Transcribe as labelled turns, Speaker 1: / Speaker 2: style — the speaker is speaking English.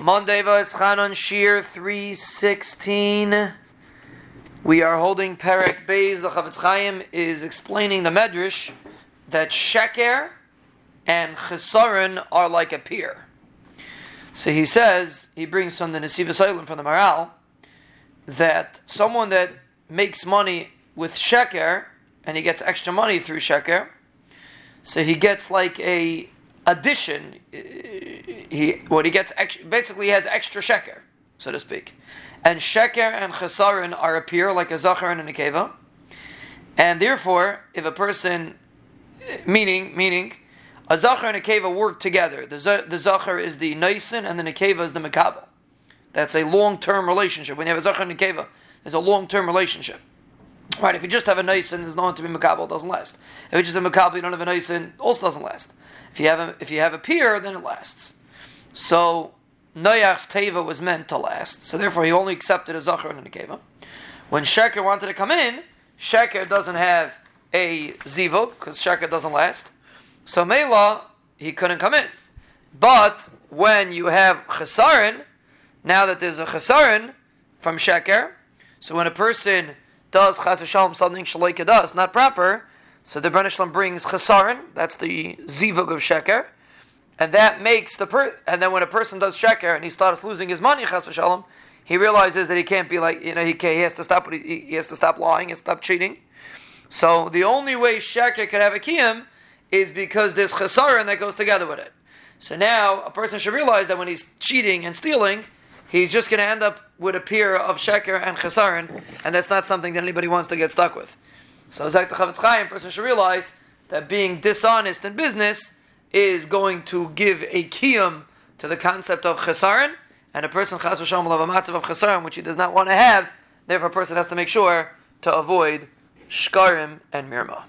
Speaker 1: Monday Chanon Shiur 316. We are holding Perek Beis. The Chafetz Chaim is explaining the Medrash that Sheker and Chesaron are like a peer. So he says, he brings from the Nesivos Olam from the Maharal, that someone that makes money with Sheker and he gets extra money through Sheker, so he gets like a addition. He what he gets ex- basically he has extra sheker, so to speak, and sheker and chesaron are a peer like a zachar and a nekeva, and therefore if a person, meaning meaning, a zachar and a nekeva work together. The the zachar is the naisen and the nekeva is the mekabel. That's a long term relationship. When you have a zachar and a nekeva, there's a long term relationship. Right, if you just have a nice and there's no one to be mekabel, it doesn't last. If you just have mekabel, you don't have a nice also doesn't last. If you have a, if you have a peer, then it lasts. So Noach's teva was meant to last, so therefore he only accepted a zachar and a keva. When Sheker wanted to come in, Sheker doesn't have a zivug because Sheker doesn't last. So Mela he couldn't come in. But when you have chesaron, now that there's a chesaron from Sheker, so when a person does chas shalom something shaloika does not proper, so the Brenishlam brings chesaron, that's the zivug of sheker, and that makes the per. And then when a person does sheker and he starts losing his money chas shalom, he realizes that he can't be like you know he, can, he has to stop he, he has to stop lying, and stop cheating. So the only way sheker can have a kiyum is because there's chesaron that goes together with it. So now a person should realize that when he's cheating and stealing, he's just going to end up with a peer of sheker and chesaron, and that's not something that anybody wants to get stuck with. So, Zak the Chafetz Chaim, person should realize that being dishonest in business is going to give a kiyum to the concept of chesaron, and a person chas v'shalom will have a matzav of chesaron which he does not want to have. Therefore, a person has to make sure to avoid shkarim and mirma.